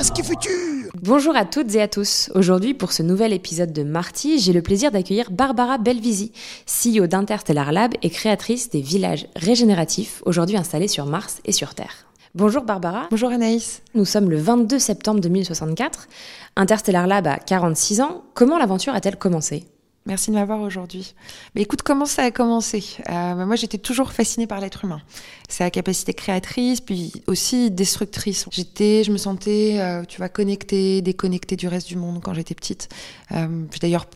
Casque Futur Bonjour à toutes et à tous. Aujourd'hui, pour ce nouvel épisode de Marty, j'ai le plaisir d'accueillir Barbara Belvisi, CEO d'Interstellar Lab et créatrice des villages régénératifs, aujourd'hui installés sur Mars et sur Terre. Bonjour Barbara. Bonjour Anaïs. Nous sommes le 22 septembre 2064. Interstellar Lab a 46 ans. Comment l'aventure a-t-elle commencé? Merci de m'avoir aujourd'hui. Mais écoute, comment ça a commencé? Euh, Moi, j'étais toujours fascinée par l'être humain, sa capacité créatrice, puis aussi destructrice. J'étais, je me sentais, euh, tu vois, connectée, déconnectée du reste du monde quand j'étais petite. Euh, d'ailleurs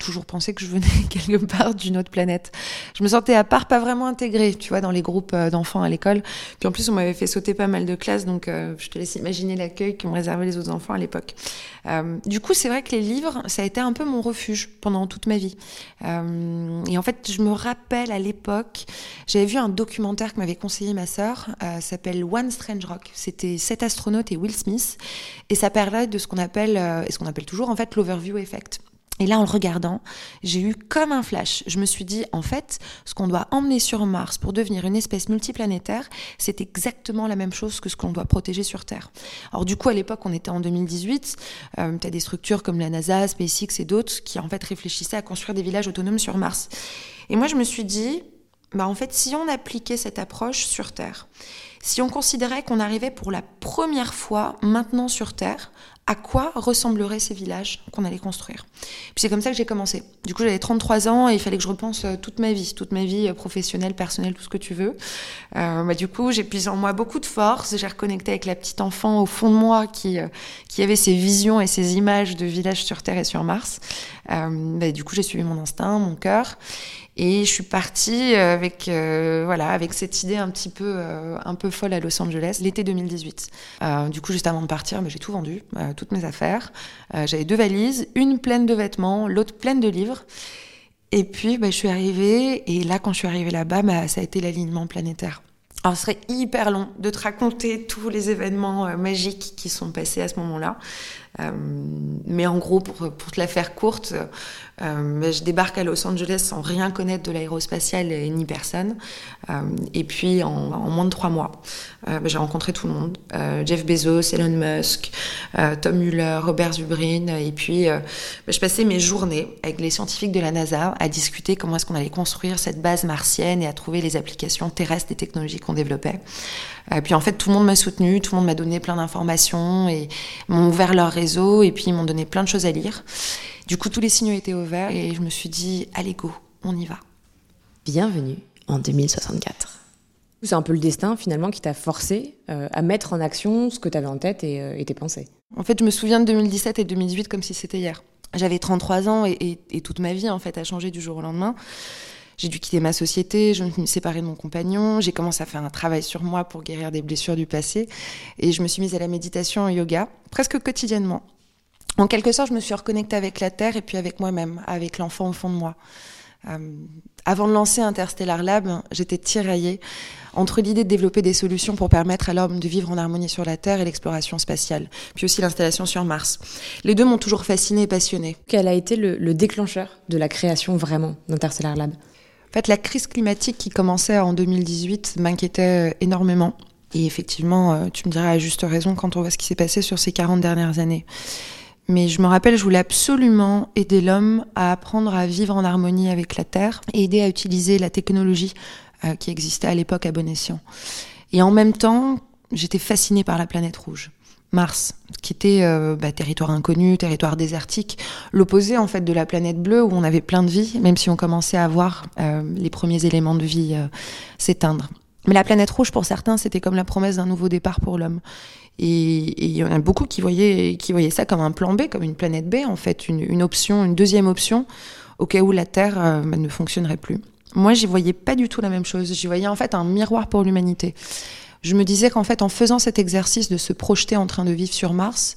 toujours pensé que je venais quelque part d'une autre planète. Je me sentais à part, pas vraiment intégrée, tu vois, dans les groupes euh, d'enfants à l'école. Puis en plus, on m'avait fait sauter pas mal de classes, donc euh, je te laisse imaginer l'accueil qu'ont réservé les autres enfants à l'époque. Euh, du coup, c'est vrai que les livres, ça a été un peu mon refuge pendant toute ma vie. Et en fait, je me rappelle à l'époque, j'avais vu un documentaire que m'avait conseillé ma sœur, s'appelle One Strange Rock. C'était sept astronautes et Will Smith, et ça parlait de ce qu'on appelle, et ce qu'on appelle toujours en fait l'overview effect. Et là, en le regardant, j'ai eu comme un flash. Je me suis dit, en fait, ce qu'on doit emmener sur Mars pour devenir une espèce multiplanétaire, c'est exactement la même chose que ce qu'on doit protéger sur Terre. Alors du coup, à l'époque, on était en 2018. Euh, tu as des structures comme la NASA, SpaceX et d'autres qui, en fait, réfléchissaient à construire des villages autonomes sur Mars. Et moi, je me suis dit, bah, en fait, si on appliquait cette approche sur Terre, si on considérait qu'on arrivait pour la première fois maintenant sur Terre à quoi ressembleraient ces villages qu'on allait construire. Puis c'est comme ça que j'ai commencé. Du coup, j'avais 33 ans et il fallait que je repense euh, toute ma vie, toute ma vie euh, professionnelle, personnelle, tout ce que tu veux. Euh, bah, du coup, j'ai puisé en moi beaucoup de force. J'ai reconnecté avec la petite enfant au fond de moi qui, qui avait ces visions et ces images de villages sur Terre et sur Mars. Bah, du coup, j'ai suivi mon instinct, mon cœur. Et je suis partie avec euh, voilà avec cette idée un petit peu euh, un peu folle à Los Angeles l'été 2018. Euh, du coup juste avant de partir, j'ai tout vendu, euh, toutes mes affaires. Euh, J'avais deux valises, une pleine de vêtements, l'autre pleine de livres. Et puis bah, je suis arrivée et là quand je suis arrivée là-bas, bah, ça a été l'alignement planétaire. Alors, ce serait hyper long de te raconter tous les événements euh, magiques qui sont passés à ce moment-là. Euh, mais en gros, pour, te la faire courte, euh, je débarque à Los Angeles sans rien connaître de l'aérospatiale et ni personne. Euh, et puis, en, moins de trois mois, j'ai rencontré tout le monde. Jeff Bezos, Elon Musk, Tom Muller, Robert Zubrin. Et puis, je passais mes journées avec les scientifiques de la NASA à discuter comment est-ce qu'on allait construire cette base martienne et à trouver les applications terrestres des technologies qu'on développait. Et puis, en fait, tout le monde m'a soutenu, tout le monde m'a donné plein d'informations et m'ont ouvert leur réseau et puis ils m'ont donné plein de choses à lire. Du coup, tous les signaux étaient ouverts et je me suis dit, allez go, on y va. Bienvenue en 2064. C'est un peu le destin finalement qui t'a forcé euh, à mettre en action ce que tu avais en tête et, euh, et, tes pensées. En fait, je me souviens de 2017 et 2018 comme si c'était hier. J'avais 33 ans et, et, et, toute ma vie en fait a changé du jour au lendemain. J'ai dû quitter ma société, je me suis séparée de mon compagnon, j'ai commencé à faire un travail sur moi pour guérir des blessures du passé et je me suis mise à la méditation au yoga presque quotidiennement. En quelque sorte, je me suis reconnectée avec la terre et puis avec moi-même, avec l'enfant au fond de moi. Euh, avant de lancer Interstellar Lab, j'étais tiraillée entre l'idée de développer des solutions pour permettre à l'homme de vivre en harmonie sur la Terre et l'exploration spatiale, puis aussi l'installation sur Mars. Les deux m'ont toujours fascinée et passionnée. Quel a été le déclencheur de la création vraiment d'Interstellar Lab? En fait, la crise climatique qui commençait en 2018 m'inquiétait énormément. Et effectivement, euh, tu me diras à juste raison quand on voit ce qui s'est passé sur ces 40 dernières années. Mais je me rappelle, je voulais absolument aider l'homme à apprendre à vivre en harmonie avec la Terre et aider à utiliser la technologie euh, qui existait à l'époque à bon escient. Et en même temps, j'étais fascinée par la planète rouge. Mars, qui était euh, bah, territoire inconnu, territoire désertique, l'opposé en fait de la planète bleue où on avait plein de vie, même si on commençait à voir euh, les premiers éléments de vie euh, s'éteindre. Mais la planète rouge, pour certains, c'était comme la promesse d'un nouveau départ pour l'homme. Et il y en a beaucoup qui voyaient, qui voyaient ça comme un plan B, comme une planète B, en fait, une, option, une deuxième option, au cas où la Terre euh, ne fonctionnerait plus. Moi, j'y voyais pas du tout la même chose. J'y voyais en fait un miroir pour l'humanité. Je me disais qu'en fait, en faisant cet exercice de se projeter en train de vivre sur Mars,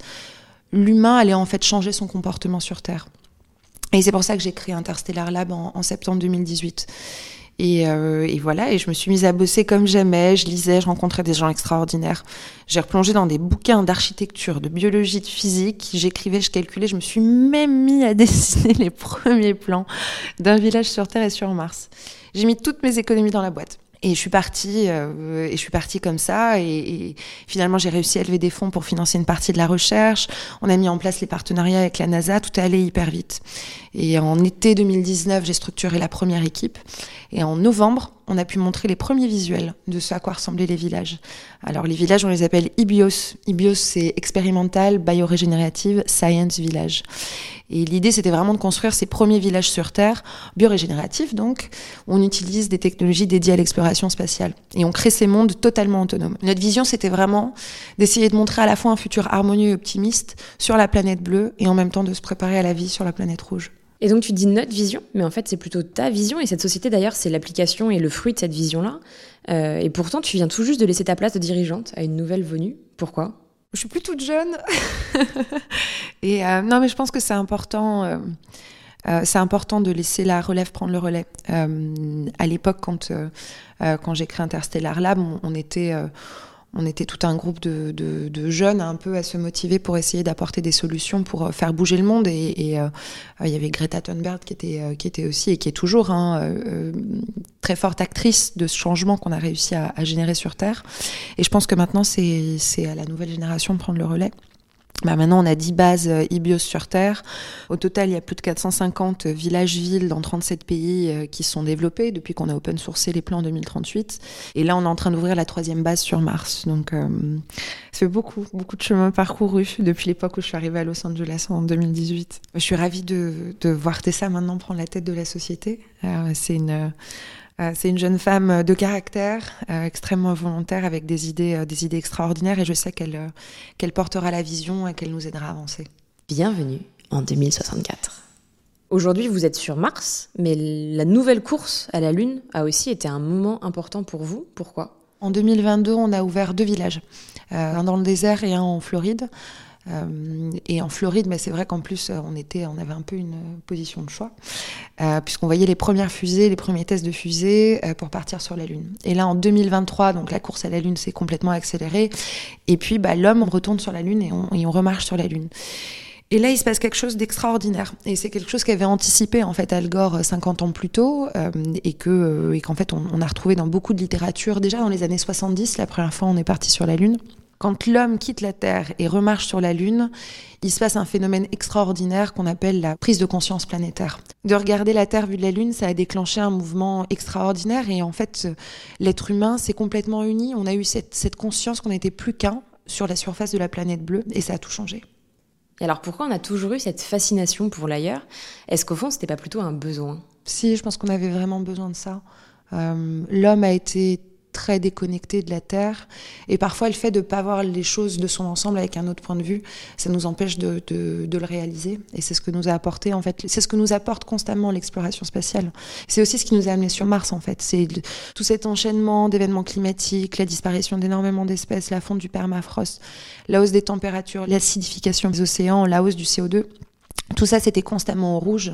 l'humain allait en fait changer son comportement sur Terre. Et c'est pour ça que j'ai créé Interstellar Lab en, septembre 2018. Et, euh, et, voilà, et je me suis mise à bosser comme jamais. Je lisais, je rencontrais des gens extraordinaires. J'ai replongé dans des bouquins d'architecture, de biologie, de physique. J'écrivais, je calculais. Je me suis même mis à dessiner les premiers plans d'un village sur Terre et sur Mars. J'ai mis toutes mes économies dans la boîte. Et je suis partie, euh, et je suis partie comme ça. Et, finalement, j'ai réussi à lever des fonds pour financer une partie de la recherche. On a mis en place les partenariats avec la NASA. Tout est allé hyper vite. Et en été 2019, j'ai structuré la première équipe. Et en novembre, on a pu montrer les premiers visuels de ce à quoi ressemblaient les villages. Alors les villages, on les appelle IBIOS. IBIOS, c'est Expérimental Biorégénérative Science Village. Et l'idée, c'était vraiment de construire ces premiers villages sur Terre, biorégénératifs donc, où on utilise des technologies dédiées à l'exploration spatiale. Et on crée ces mondes totalement autonomes. Notre vision, c'était vraiment d'essayer de montrer à la fois un futur harmonieux et optimiste sur la planète bleue et en même temps de se préparer à la vie sur la planète rouge. Et donc tu dis notre vision, mais en fait c'est plutôt ta vision. Et cette société d'ailleurs, c'est l'application et le fruit de cette vision-là. Euh, et pourtant, tu viens tout juste de laisser ta place de dirigeante à une nouvelle venue. Pourquoi? Je suis plus toute jeune. et euh, non, mais je pense que c'est important. Euh, c'est important de laisser la relève prendre le relais. Euh, à l'époque, quand, quand j'ai créé Interstellar Lab, on était on était tout un groupe de, de, de, jeunes un peu à se motiver pour essayer d'apporter des solutions pour euh, faire bouger le monde. Et, et euh, il y avait Greta Thunberg qui était, euh, qui était aussi et qui est toujours hein, euh, très forte actrice de ce changement qu'on a réussi à, à, générer sur Terre. Et je pense que maintenant, c'est à la nouvelle génération de prendre le relais. Bah maintenant, on a 10 bases euh, IBIOS sur Terre. Au total, il y a plus de 450 villages-villes dans 37 pays euh, qui sont développés depuis qu'on a open sourcé les plans en 2038. Et là, on est en train d'ouvrir la troisième base sur Mars. Donc, euh, ça beaucoup, beaucoup de chemin parcouru depuis l'époque où je suis arrivée à Los Angeles en 2018. Je suis ravie de, de voir Tessa maintenant prendre la tête de la société. Euh, C'est une c'est une jeune femme de caractère, euh, extrêmement volontaire, avec des idées, euh, des idées extraordinaires, et je sais qu'elle qu'elle portera la vision et qu'elle nous aidera à avancer. Bienvenue en 2064. Aujourd'hui, vous êtes sur Mars, mais la nouvelle course à la Lune a aussi été un moment important pour vous. Pourquoi? En 2022, on a ouvert deux villages, un dans le désert et un en Floride. Euh, et en Floride, mais c'est vrai qu'en plus, euh, on, était, on avait un peu une position de choix, euh, puisqu'on voyait les premières fusées, les premiers tests de fusées pour partir sur la Lune. Et là, en 2023, donc la course à la Lune s'est complètement accélérée. Et puis, bah, l'homme retourne sur la Lune et on, remarche sur la Lune. Et là, il se passe quelque chose d'extraordinaire. Et c'est quelque chose qu'avait anticipé en fait Al Gore 50 ans plus tôt, et que qu'en fait on, a retrouvé dans beaucoup de littérature. Déjà dans les années 70, la première fois on est parti sur la Lune. Quand l'homme quitte la Terre et remarche sur la Lune, il se passe un phénomène extraordinaire qu'on appelle la prise de conscience planétaire. De regarder la Terre vue de la Lune, ça a déclenché un mouvement extraordinaire et en fait, l'être humain s'est complètement uni. On a eu cette, cette conscience qu'on n'était plus qu'un sur la surface de la planète bleue et ça a tout changé. Et alors pourquoi on a toujours eu cette fascination pour l'ailleurs? Est-ce qu'au fond, c'était pas plutôt un besoin? Si, je pense qu'on avait vraiment besoin de ça. Euh, L'homme a été très déconnecté de la Terre. Et parfois, le fait de ne pas voir les choses de son ensemble avec un autre point de vue, ça nous empêche de, le réaliser. Et c'est ce que nous a apporté, en fait, c'est ce que nous apporte constamment l'exploration spatiale. C'est aussi ce qui nous a amené sur Mars, en fait. C'est tout cet enchaînement d'événements climatiques, la disparition d'énormément d'espèces, la fonte du permafrost, la hausse des températures, l'acidification des océans, la hausse du CO2. Tout ça, c'était constamment au rouge.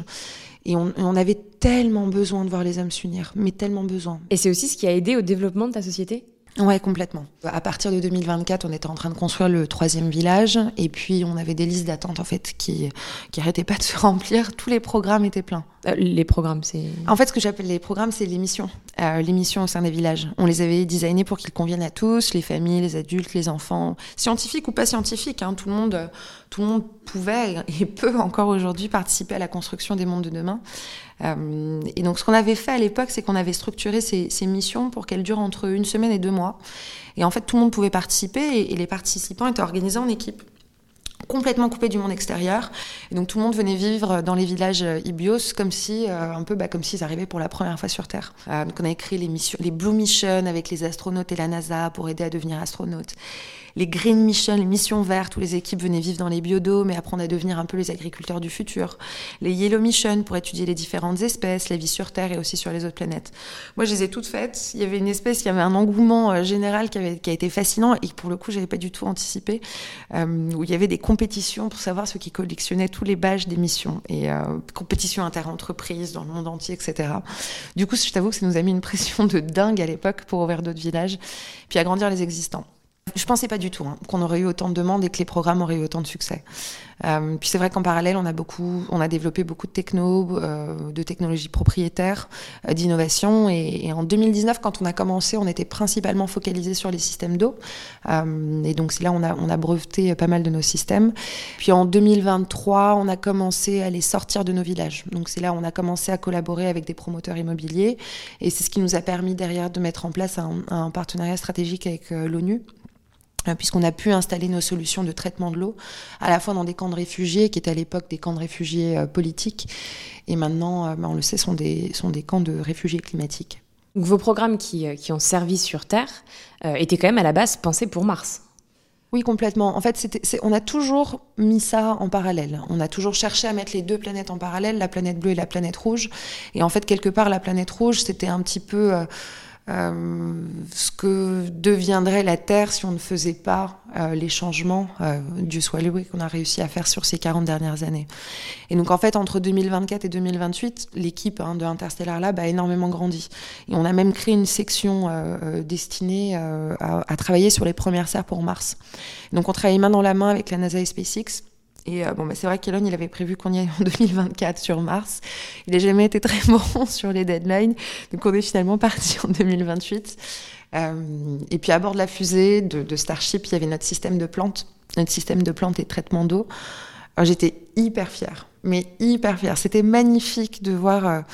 Et on, on, avait tellement besoin de voir les hommes s'unir, mais tellement besoin. Et c'est aussi ce qui a aidé au développement de ta société? Ouais, complètement. À partir de 2024, on était en train de construire le troisième village, et puis on avait des listes d'attente en fait qui qui arrêtaient pas de se remplir. Tous les programmes étaient pleins. Euh, les programmes, c'est. En fait, ce que j'appelle les programmes, c'est les missions. Euh, les missions au sein des villages. On les avait designés pour qu'ils conviennent à tous, les familles, les adultes, les enfants, scientifiques ou pas scientifiques. Hein, tout le monde, tout le monde pouvait et peut encore aujourd'hui participer à la construction des mondes de demain. Euh, et donc, ce qu'on avait fait à l'époque, c'est qu'on avait structuré ces, ces missions pour qu'elles durent entre une semaine et deux mois. Et en fait, tout le monde pouvait participer et, et les participants étaient organisés en équipe complètement coupé du monde extérieur. Et donc tout le monde venait vivre dans les villages Ibios comme si, euh, un peu bah, comme s'ils arrivaient pour la première fois sur Terre. Euh, donc on a écrit les, missions, les Blue Mission avec les astronautes et la NASA pour aider à devenir astronaute les Green Mission, les missions vertes, où les équipes venaient vivre dans les biodomes et apprendre à devenir un peu les agriculteurs du futur. Les Yellow Mission pour étudier les différentes espèces, la vie sur Terre et aussi sur les autres planètes. Moi, je les ai toutes faites. Il y avait une espèce, il y avait un engouement euh, général qui, avait, qui a été fascinant et pour le coup, j'avais pas du tout anticipé, euh, où il y avait des pour savoir ceux qui collectionnaient tous les badges des missions et euh, compétitions inter-entreprises dans le monde entier, etc. Du coup, je t'avoue que ça nous a mis une pression de dingue à l'époque pour ouvrir d'autres villages, puis agrandir les existants. Je pensais pas du tout hein, qu'on aurait eu autant de demandes et que les programmes auraient eu autant de succès. Euh, puis c'est vrai qu'en parallèle, on a beaucoup, on a développé beaucoup de techno, euh, de technologies propriétaires, euh, d'innovation. Et, en 2019, quand on a commencé, on était principalement focalisé sur les systèmes d'eau. Euh, et donc c'est là on a, on a breveté pas mal de nos systèmes. Puis en 2023, on a commencé à les sortir de nos villages. Donc c'est là on a commencé à collaborer avec des promoteurs immobiliers. Et c'est ce qui nous a permis derrière de mettre en place un, partenariat stratégique avec l'ONU puisqu'on a pu installer nos solutions de traitement de l'eau, à la fois dans des camps de réfugiés, qui étaient à l'époque des camps de réfugiés euh, politiques, et maintenant, euh, bah, on le sait, sont des, sont des camps de réfugiés climatiques. Donc vos programmes qui, qui ont servi sur Terre étaient quand même à la base pensés pour Mars oui, complètement. En fait, on a toujours mis ça en parallèle. On a toujours cherché à mettre les deux planètes en parallèle, la planète bleue et la planète rouge. Et en fait, quelque part, la planète rouge, c'était un petit peu... Euh, ce que deviendrait la Terre si on ne faisait pas euh, les changements, euh, Dieu soit loué, qu'on a réussi à faire sur ces 40 dernières années. Et donc en fait, entre 2024 et 2028, l'équipe hein, de Interstellar Lab a énormément grandi. Et on a même créé une section euh, destinée à, à, travailler sur les premières serres pour Mars. Donc on travaille main dans la main avec la NASA et SpaceX et euh, bon, bah, c'est vrai qu'Elon, il avait prévu qu'on y aille en 2024 sur Mars. Il n'a jamais été très bon sur les deadlines. Donc, on est finalement parti en 2028. Euh, et puis, à bord de la fusée de, de, Starship, il y avait notre système de plantes, notre système de plantes et traitement d'eau. J'étais hyper fière, mais hyper fière. C'était magnifique de voir.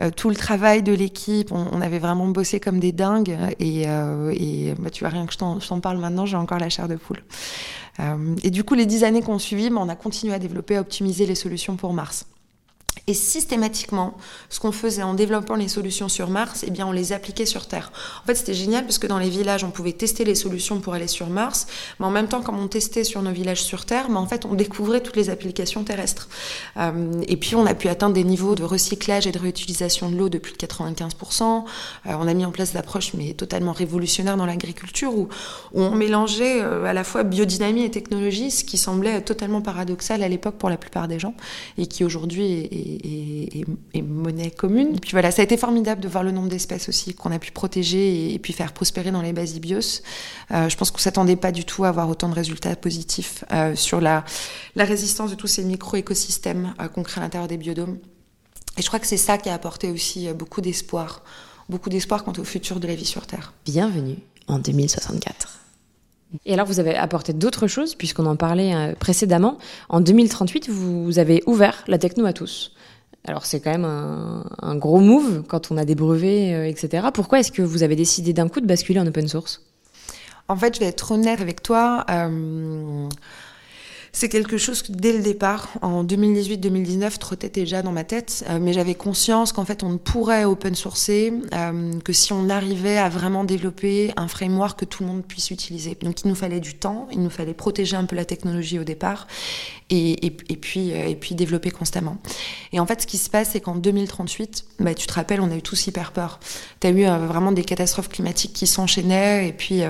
Euh, tout le travail de l'équipe, on, avait vraiment bossé comme des dingues. Et, euh, bah, tu vois, rien que je t'en parle maintenant, j'ai encore la chair de poule. Euh, et du coup, les dix années qu'on suivi, bah, on a continué à développer, à optimiser les solutions pour Mars. Et systématiquement, ce qu'on faisait en développant les solutions sur Mars, eh bien, on les appliquait sur Terre. En fait, c'était génial parce que dans les villages, on pouvait tester les solutions pour aller sur Mars, mais en même temps, comme on testait sur nos villages sur Terre, mais en fait, on découvrait toutes les applications terrestres. Euh, et puis, on a pu atteindre des niveaux de recyclage et de réutilisation de l'eau de plus de 95%. Euh, on a mis en place d'approches, mais totalement révolutionnaires dans l'agriculture, où, où, on mélangeait euh, à la fois biodynamie et technologie, ce qui semblait totalement paradoxal à l'époque pour la plupart des gens, et qui aujourd'hui est et, monnaie commune. Et puis voilà, ça a été formidable de voir le nombre d'espèces aussi qu'on a pu protéger et, puis faire prospérer dans les basibios. Euh, je pense qu'on s'attendait pas du tout à avoir autant de résultats positifs euh, sur la, résistance de tous ces micro-écosystèmes euh, qu'on crée à l'intérieur des biodômes. Et je crois que c'est ça qui a apporté aussi beaucoup d'espoir, beaucoup d'espoir quant au futur de la vie sur Terre. Bienvenue en 2064. Et alors, vous avez apporté d'autres choses, puisqu'on en parlait euh, précédemment. En 2038, vous avez ouvert la techno à tous. Alors, c'est quand même un, gros move quand on a des brevets, euh, etc. Pourquoi est-ce que vous avez décidé d'un coup de basculer en open source? En fait, je vais être honnête avec toi. Euh c'est quelque chose que dès le départ, en 2018-2019, trottait déjà dans ma tête, euh, mais j'avais conscience qu'en fait on ne pourrait open sourcer euh, que si on arrivait à vraiment développer un framework que tout le monde puisse utiliser. Donc il nous fallait du temps, il nous fallait protéger un peu la technologie au départ et, euh, puis développer constamment. Et en fait ce qui se passe c'est qu'en 2038, bah, tu te rappelles, on a eu tous hyper peur. Tu as eu vraiment des catastrophes climatiques qui s'enchaînaient et puis...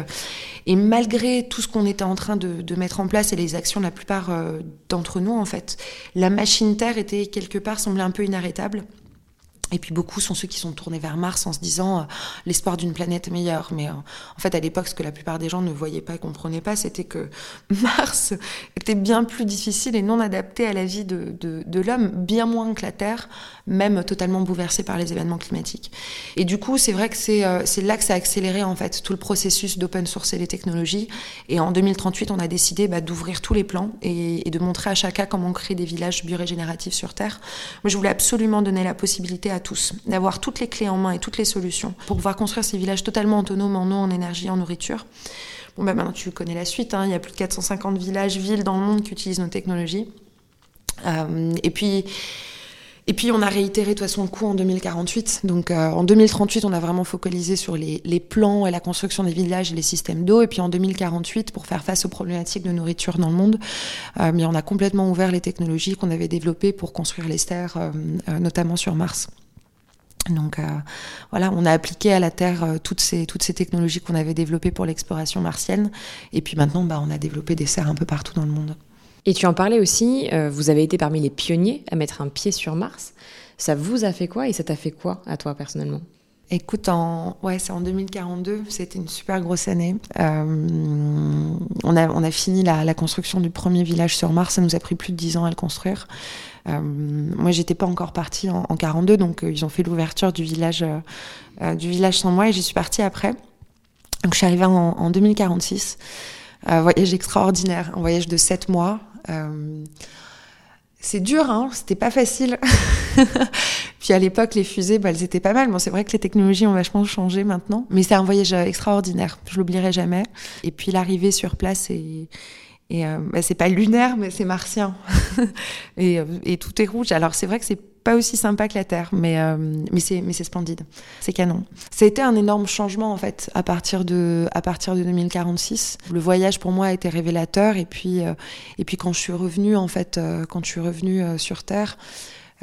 Malgré tout ce qu'on était en train de, de, mettre en place et les actions la plupart euh, d'entre nous, en fait, la machine Terre était quelque part semblait un peu inarrêtable. Et puis beaucoup sont ceux qui sont tournés vers Mars en se disant euh, l'espoir d'une planète meilleure. Mais euh, en fait, à l'époque, ce que la plupart des gens ne voyaient pas et comprenaient pas, c'était que Mars était bien plus difficile et non adapté à la vie de, de, l'homme, bien moins que la Terre, même totalement bouleversée par les événements climatiques. Et du coup, c'est vrai que c'est euh, là que ça a accéléré en fait tout le processus d'open source et les technologies. Et en 2038, on a décidé bah, d'ouvrir tous les plans et, de montrer à chacun comment créer des villages biorégénératifs sur Terre. Moi, je voulais absolument donner la possibilité à tous, d'avoir toutes les clés en main et toutes les solutions pour pouvoir construire ces villages totalement autonomes en eau, en énergie, en nourriture. Bon, ben maintenant tu connais la suite, hein. il y a plus de 450 villages, villes dans le monde qui utilisent nos technologies. Euh, et puis. Et puis on a réitéré de toute façon le coup en 2048. Donc euh, en 2038, on a vraiment focalisé sur les, les, plans et la construction des villages et les systèmes d'eau. Et puis en 2048, pour faire face aux problématiques de nourriture dans le monde, euh, mais on a complètement ouvert les technologies qu'on avait développées pour construire les terres, euh, euh, notamment sur Mars. Donc euh, voilà, on a appliqué à la Terre euh, toutes, ces, technologies qu'on avait développées pour l'exploration martienne. Et puis maintenant, bah, on a développé des serres un peu partout dans le monde. Et tu en parlais aussi, euh, vous avez été parmi les pionniers à mettre un pied sur Mars. Ça vous a fait quoi et ça t'a fait quoi à toi personnellement? Écoute, en, ouais, c'est en 2042, c'était une super grosse année. Euh, on, a, on a fini la, la, construction du premier village sur Mars, ça nous a pris plus de 10 ans à le construire. Euh, moi, j'étais pas encore partie en, en 42, donc euh, ils ont fait l'ouverture du village, du village sans moi et j'y suis partie après. Donc je suis arrivée en, en 2046. voyage extraordinaire, un voyage de 7 mois. C'est dur, hein, c'était pas facile. Puis à l'époque, les fusées, bah, elles étaient pas mal. Bon, c'est vrai que les technologies ont vachement changé maintenant, mais c'est un voyage euh, extraordinaire. Je l'oublierai jamais. Et puis l'arrivée sur place et et euh, bah, c'est pas lunaire, mais c'est martien. euh, et, tout est rouge. Alors c'est vrai que c'est pas aussi sympa que la Terre, mais euh, mais c'est splendide. C'est canon. Ça a été un énorme changement en fait à partir de à partir de 2046. Le voyage pour moi a été révélateur. Et puis euh, et puis quand je suis revenue en fait, euh, quand je suis revenue sur Terre.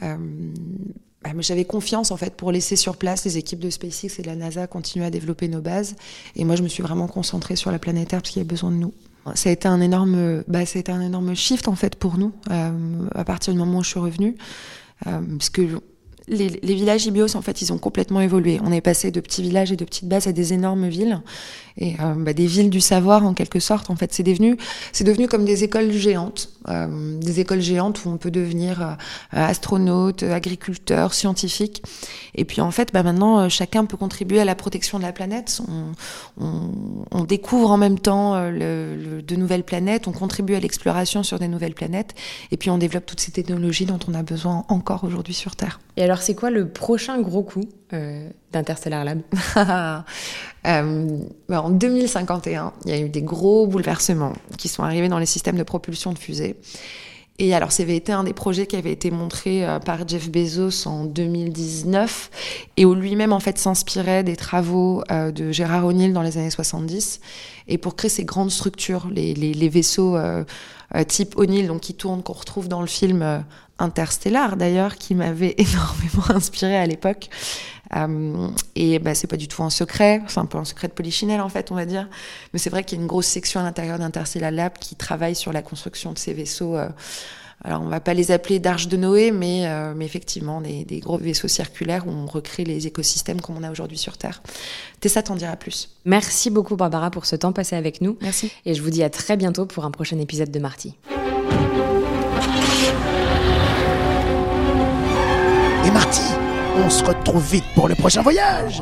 Bah, j'avais confiance en fait pour laisser sur place les équipes de SpaceX et de la NASA continuer à développer nos bases. Et moi, je me suis vraiment concentrée sur la planète Terre parce qu'il y a besoin de nous. Ça a été un énorme, bah, ça a été un énorme shift en fait pour nous euh, à partir du moment où je suis revenue, euh, parce que les, villages Ibios, en fait, ils ont complètement évolué. On est passé de petits villages et de petites bases à des énormes villes et euh, bah, des villes du savoir en quelque sorte. En fait, c'est devenu, devenu comme des écoles géantes, euh, des écoles géantes où on peut devenir euh, astronaute, agriculteur, scientifique. Et puis en fait, bah, maintenant, chacun peut contribuer à la protection de la planète. On, découvre en même temps de nouvelles planètes, on contribue à l'exploration sur des nouvelles planètes, et puis on développe toutes ces technologies dont on a besoin encore aujourd'hui sur Terre. C'est quoi le prochain gros coup euh, d'Interstellar Lab? Euh, bah, En 2051, il y a eu des gros bouleversements qui sont arrivés dans les systèmes de propulsion de fusées. Et alors, été un des projets qui avait été montré euh, par Jeff Bezos en 2019 et où lui-même, en fait, s'inspirait des travaux euh, de Gérard O'Neill dans les années 70 et pour créer ces grandes structures, les vaisseaux euh, type O'Neill, donc qui tournent, qu'on retrouve dans le film Interstellar d'ailleurs, qui m'avait énormément inspiré à l'époque. Euh, et bah, c'est pas du tout un secret, c'est un peu un secret de polichinelle en fait, on va dire. Mais c'est vrai qu'il y a une grosse section à l'intérieur d'Interstellar Lab qui travaille sur la construction de ces vaisseaux. Euh, alors on va pas les appeler d'arches de Noé, mais, euh, mais effectivement des, des, gros vaisseaux circulaires où on recrée les écosystèmes comme on a aujourd'hui sur Terre. Tessa t'en dira plus. Merci beaucoup Barbara pour ce temps passé avec nous. Merci. Et je vous dis à très bientôt pour un prochain épisode de Marty on se retrouve vite pour le prochain voyage